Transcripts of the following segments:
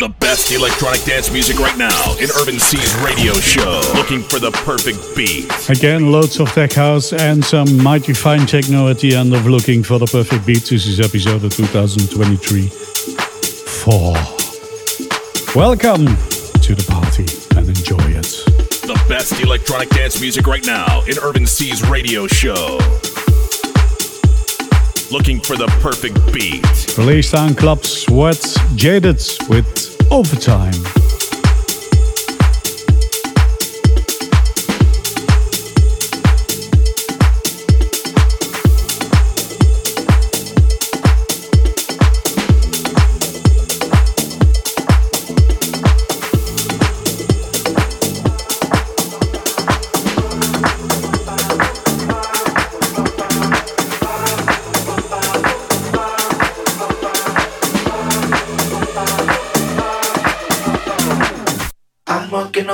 The best electronic dance music right now in Urban C's radio show. Looking for the perfect beat. Again, loads of tech house and some mighty fine techno at the end of Looking for the Perfect Beat. This is episode of 2023. Four. Welcome to the party and enjoy it. The best electronic dance music right now in Urban C's radio show. Looking for the perfect beat. Released on Club Sweat Jaded with Overtime.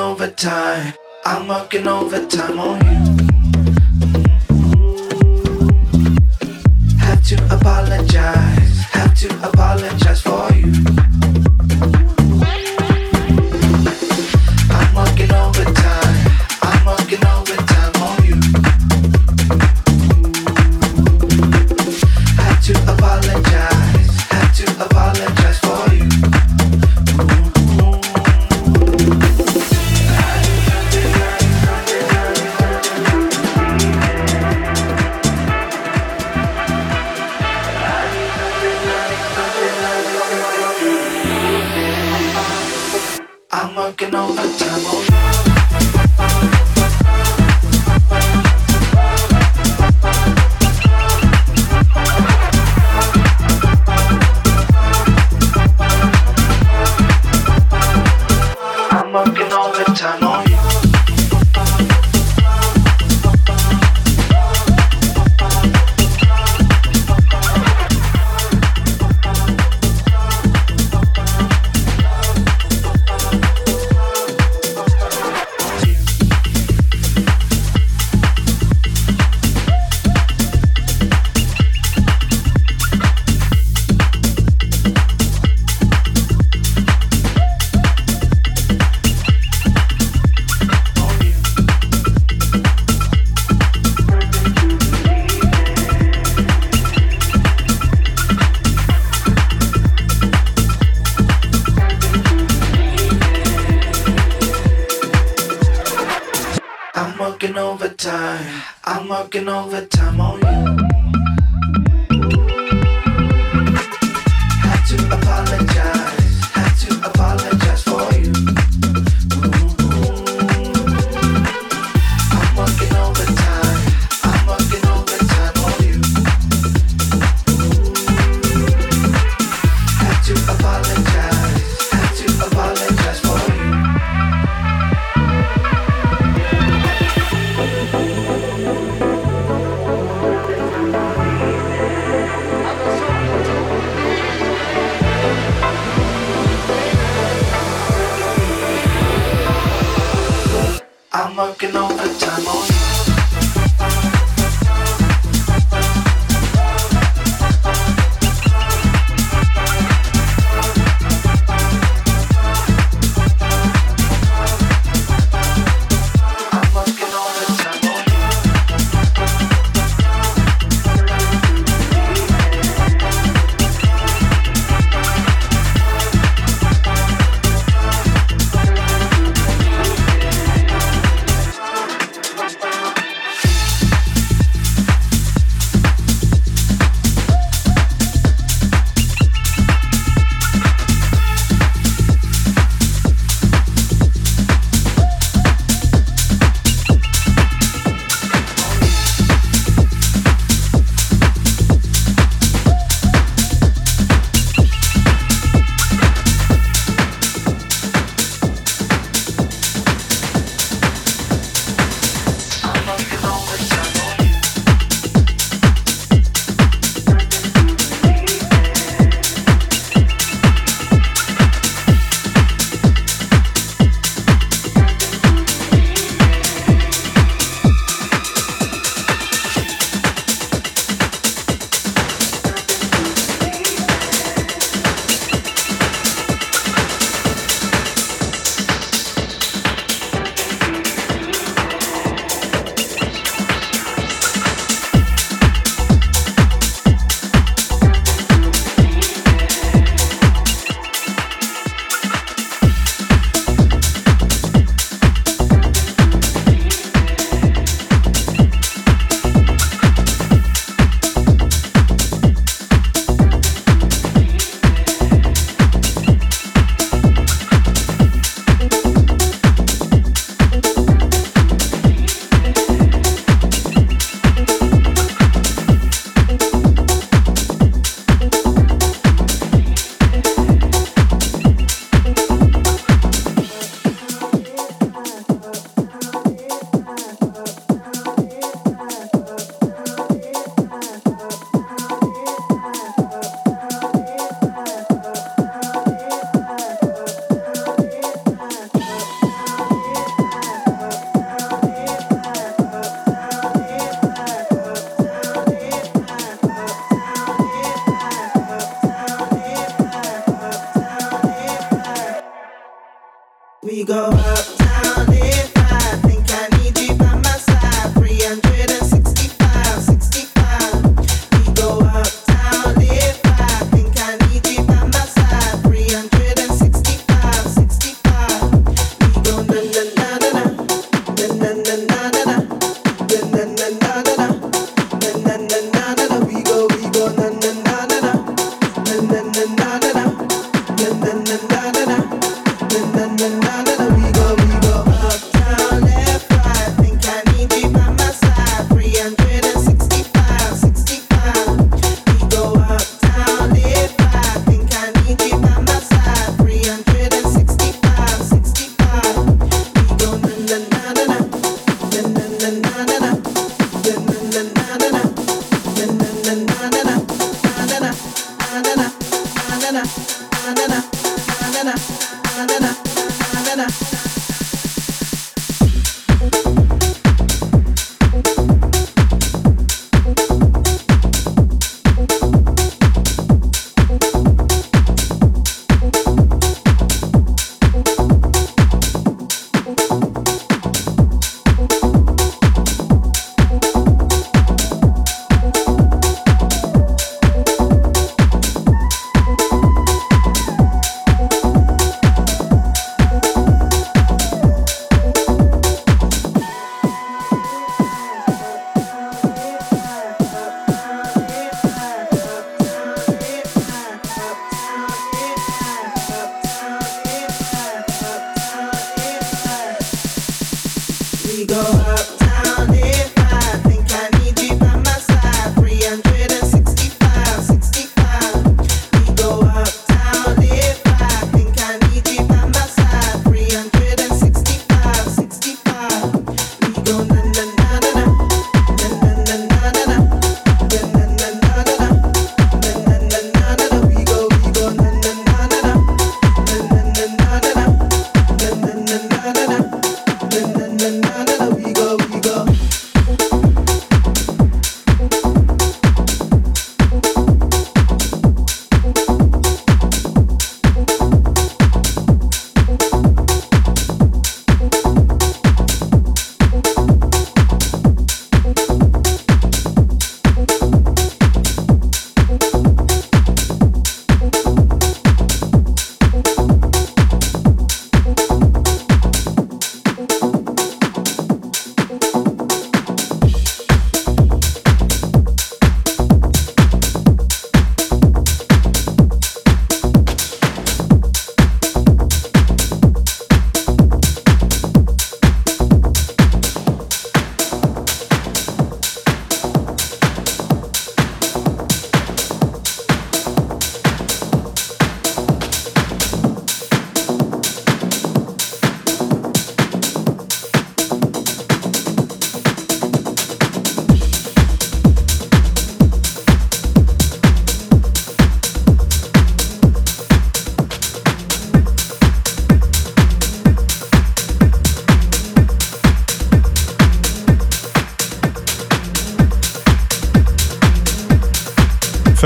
Overtime. I'm working overtime on you.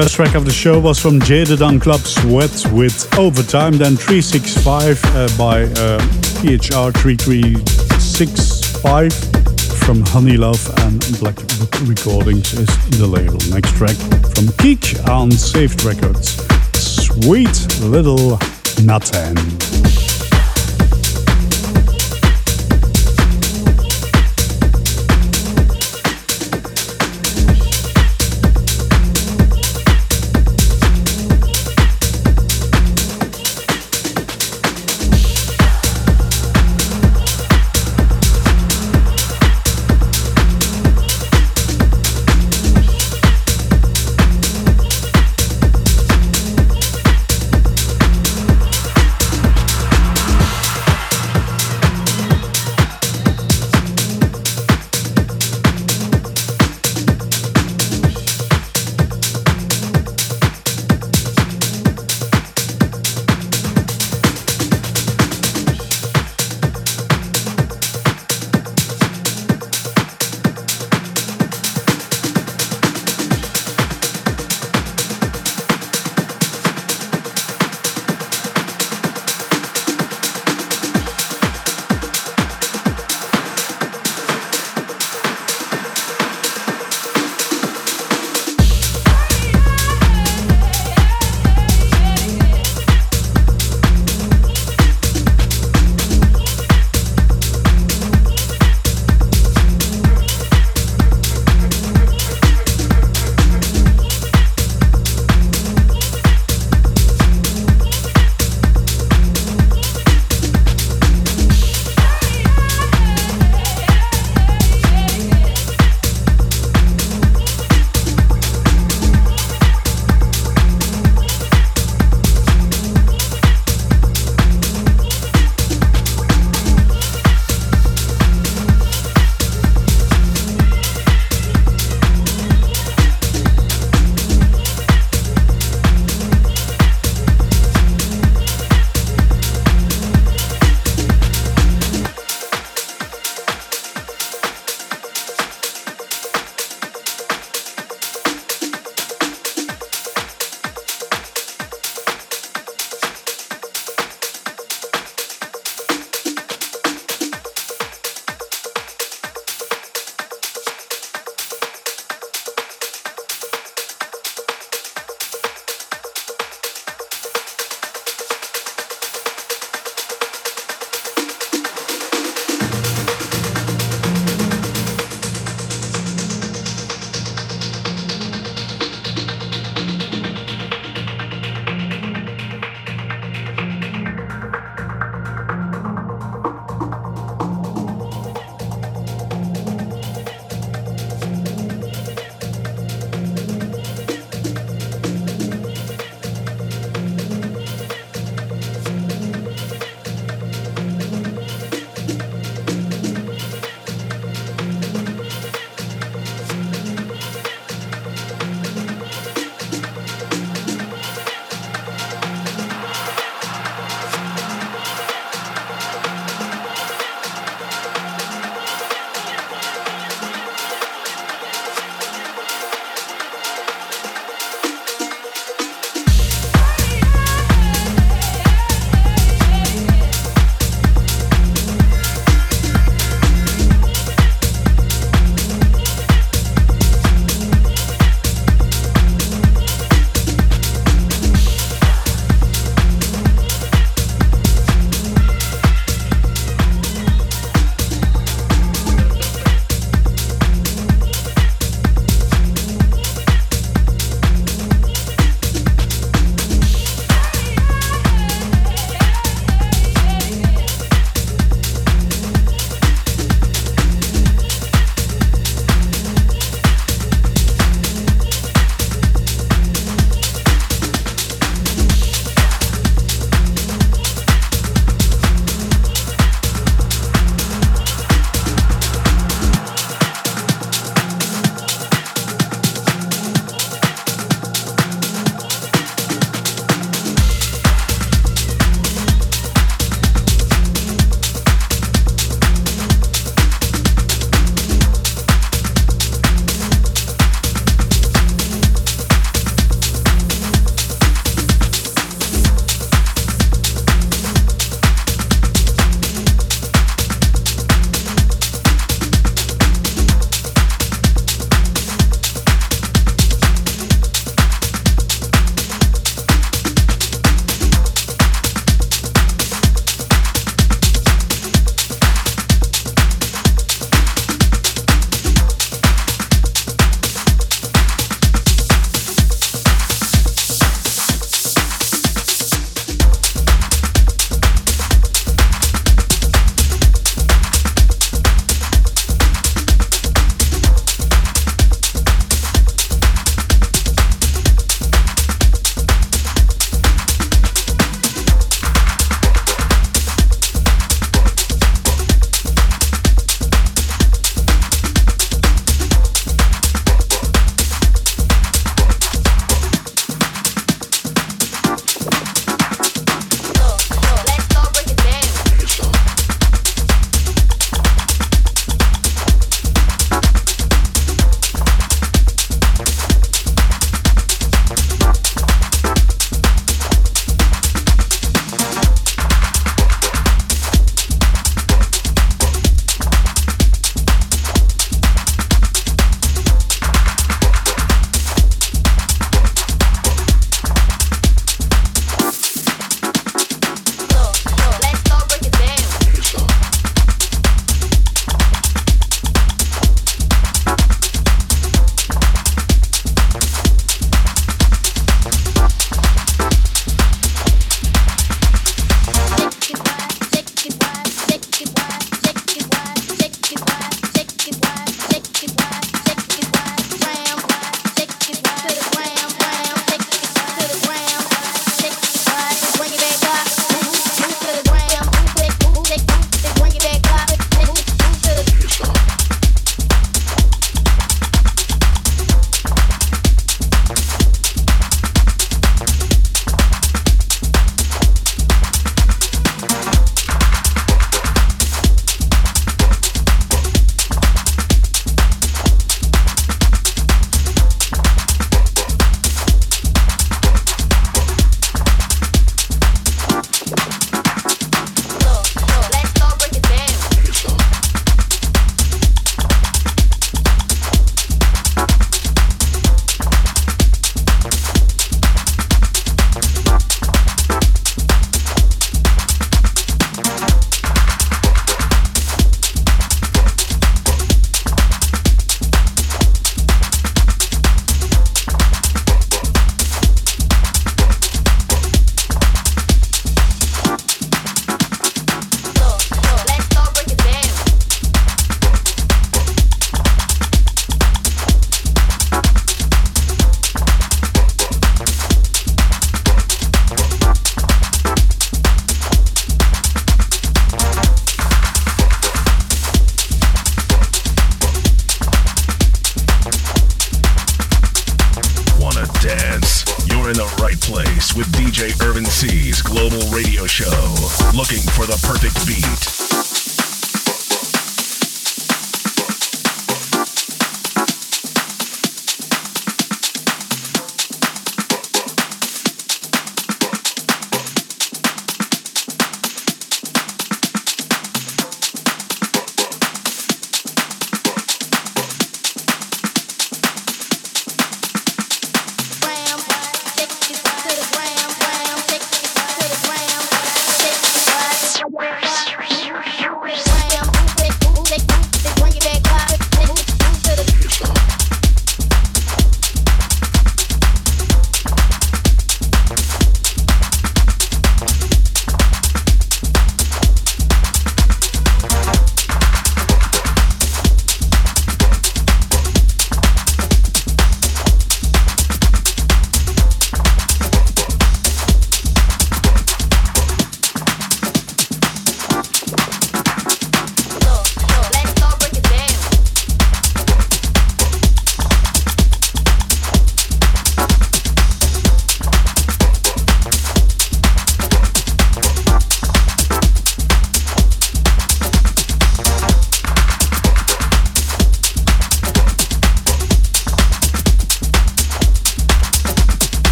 First track of the show was from Jaded Club Sweat with Overtime, then 365 uh, by uh, PHR 3365 from Honeylove and Black Book Recordings is the label. Next track from Keek on Saved Records. Sweet Little Nothing.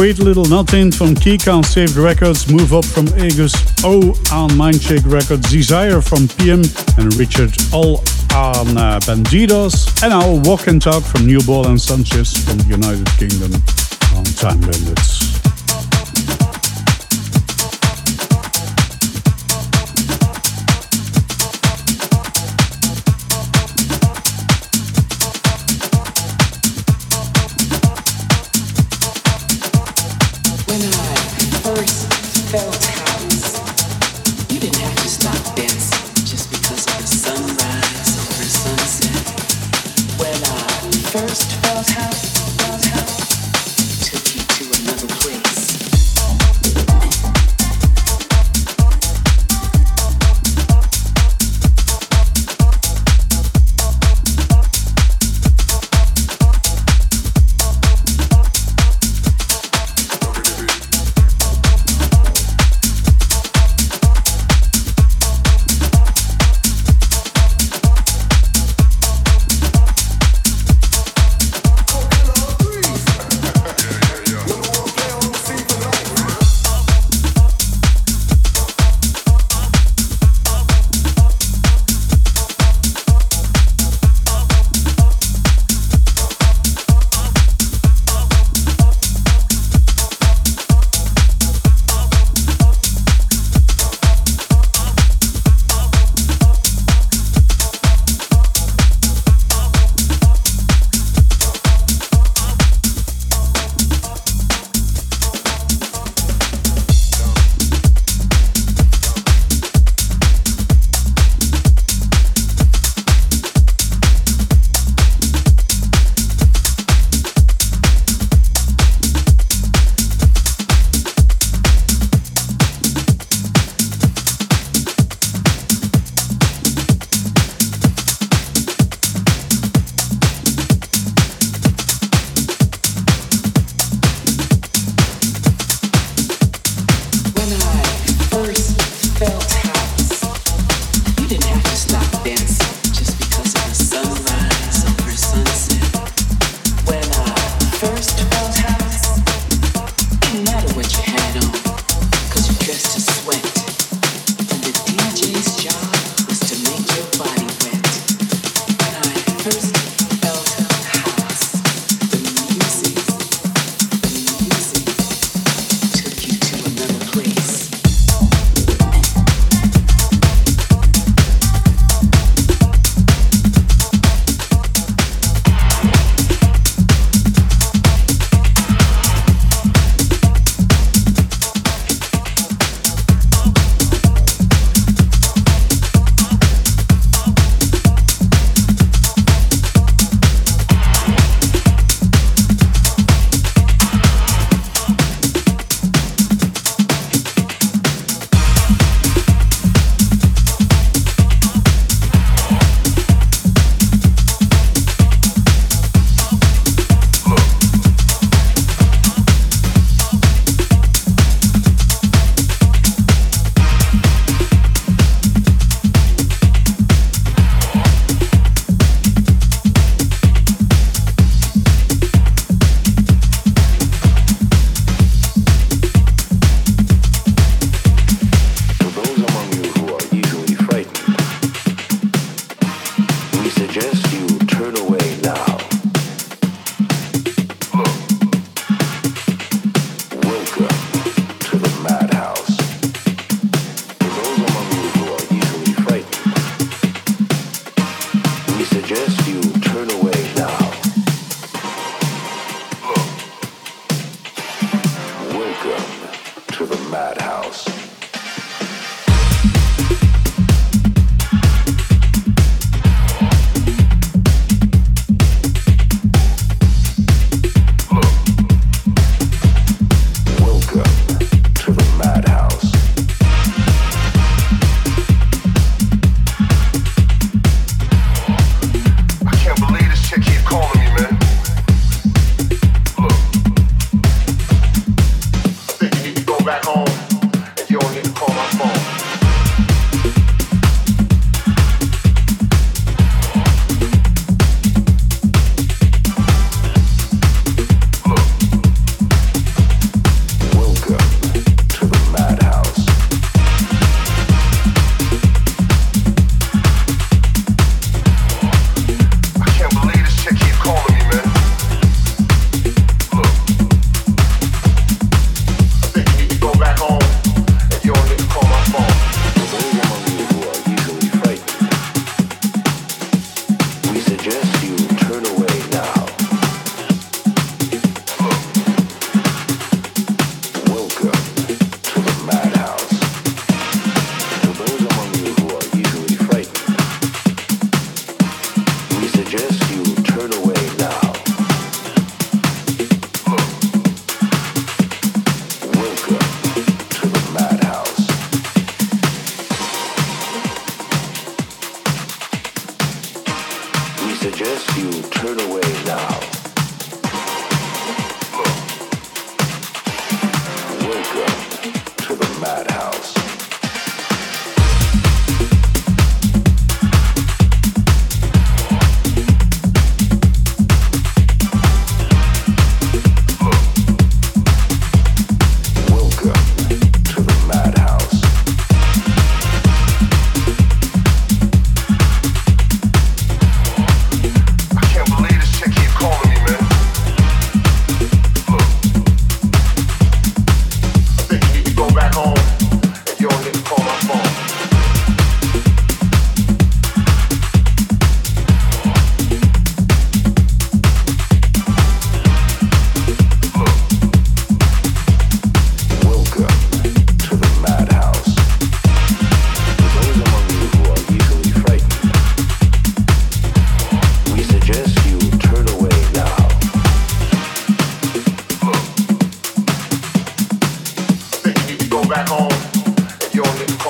Sweet little nothing from on Saved Records, Move Up from Agus O on Mindshake Records, Desire from PM and Richard All on uh, Bandidos, and our Walk and Talk from New Ball and Sanchez from the United Kingdom on Time Bandits. back home, if you're on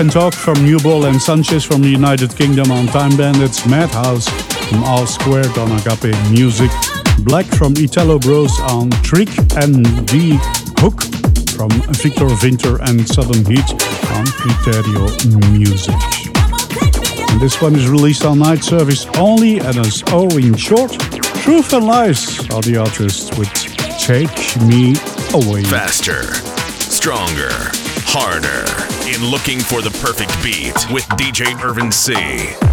And Talk from New Ball and Sanchez from the United Kingdom on Time Bandits, Madhouse from All Squared on Agape Music, Black from Italo Bros on Trick and the Hook from Victor Vinter and Southern Heat on Criterio Music. And this one is released on Night Service only and is in short. Truth and Lies are the artists with Take Me Away. Faster, stronger, harder in looking for the perfect beat with DJ Irvin C.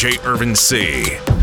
DJ Irvin C.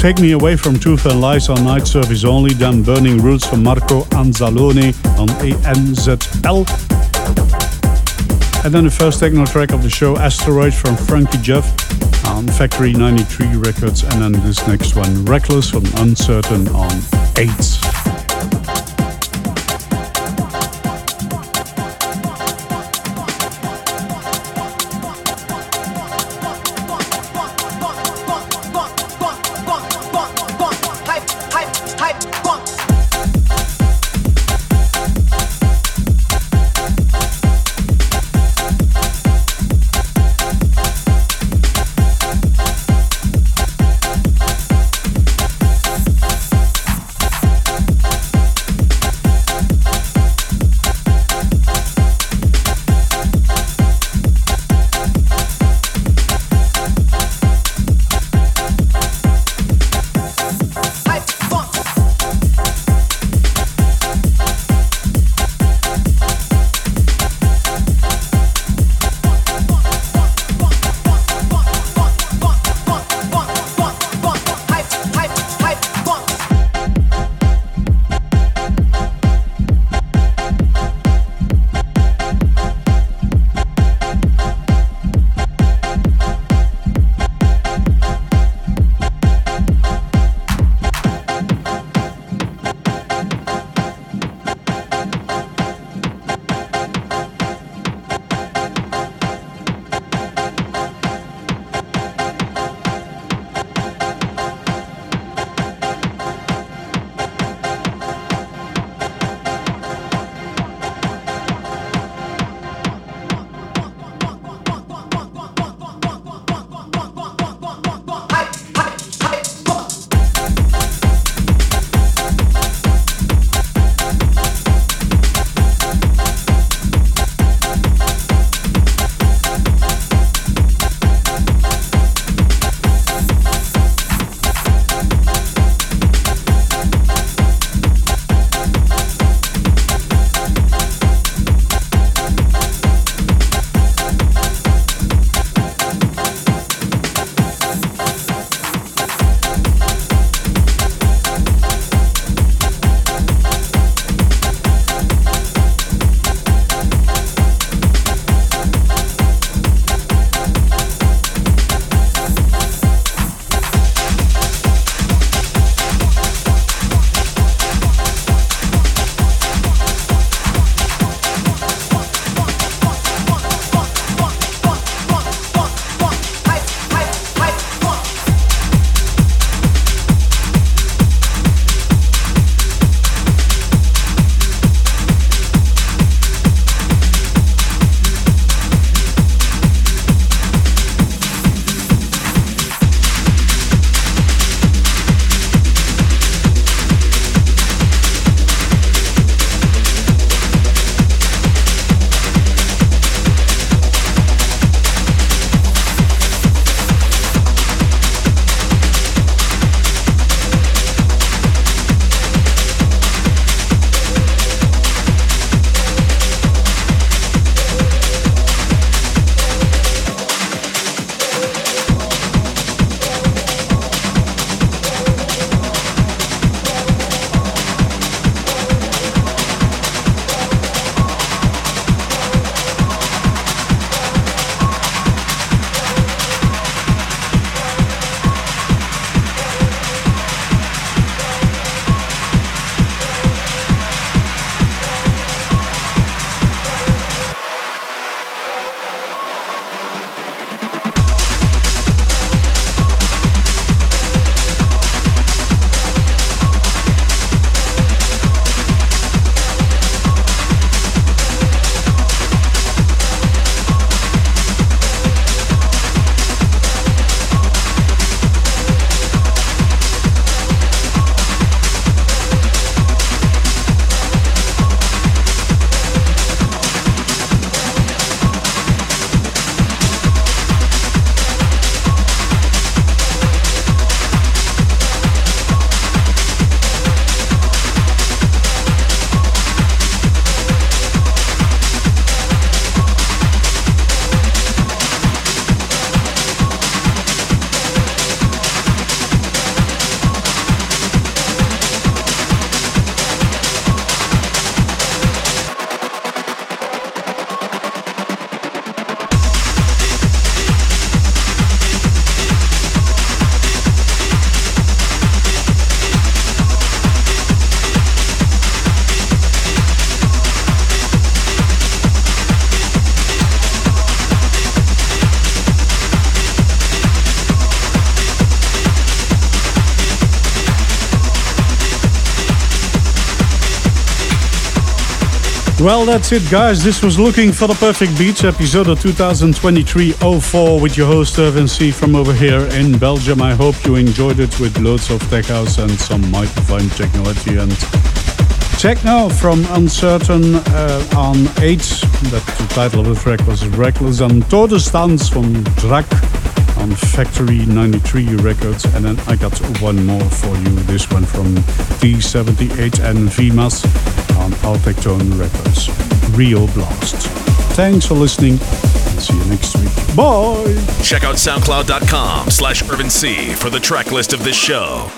Take Me Away from Truth and Lies on night service only, then Burning Roots from Marco Anzalone on ANZL. And then the first techno track of the show, Asteroid from Frankie Jeff on Factory 93 Records. And then this next one, Reckless from Uncertain on 8. Well, that's it, guys. This was Looking for the Perfect Beats, episode of 2023-04 with your host, Irvin C. from over here in Belgium. I hope you enjoyed it with loads of tech house and some fine technology and techno from Uncertain uh, on 8. That the title of the track was Reckless and Todesdans from Drak on Factory 93 Records. And then I got one more for you. This one from D78 and VMAS on Altectone Records. Real Blast. Thanks for listening. See you next week. Bye. Check out soundcloud.com slash Irvin C for the track list of this show.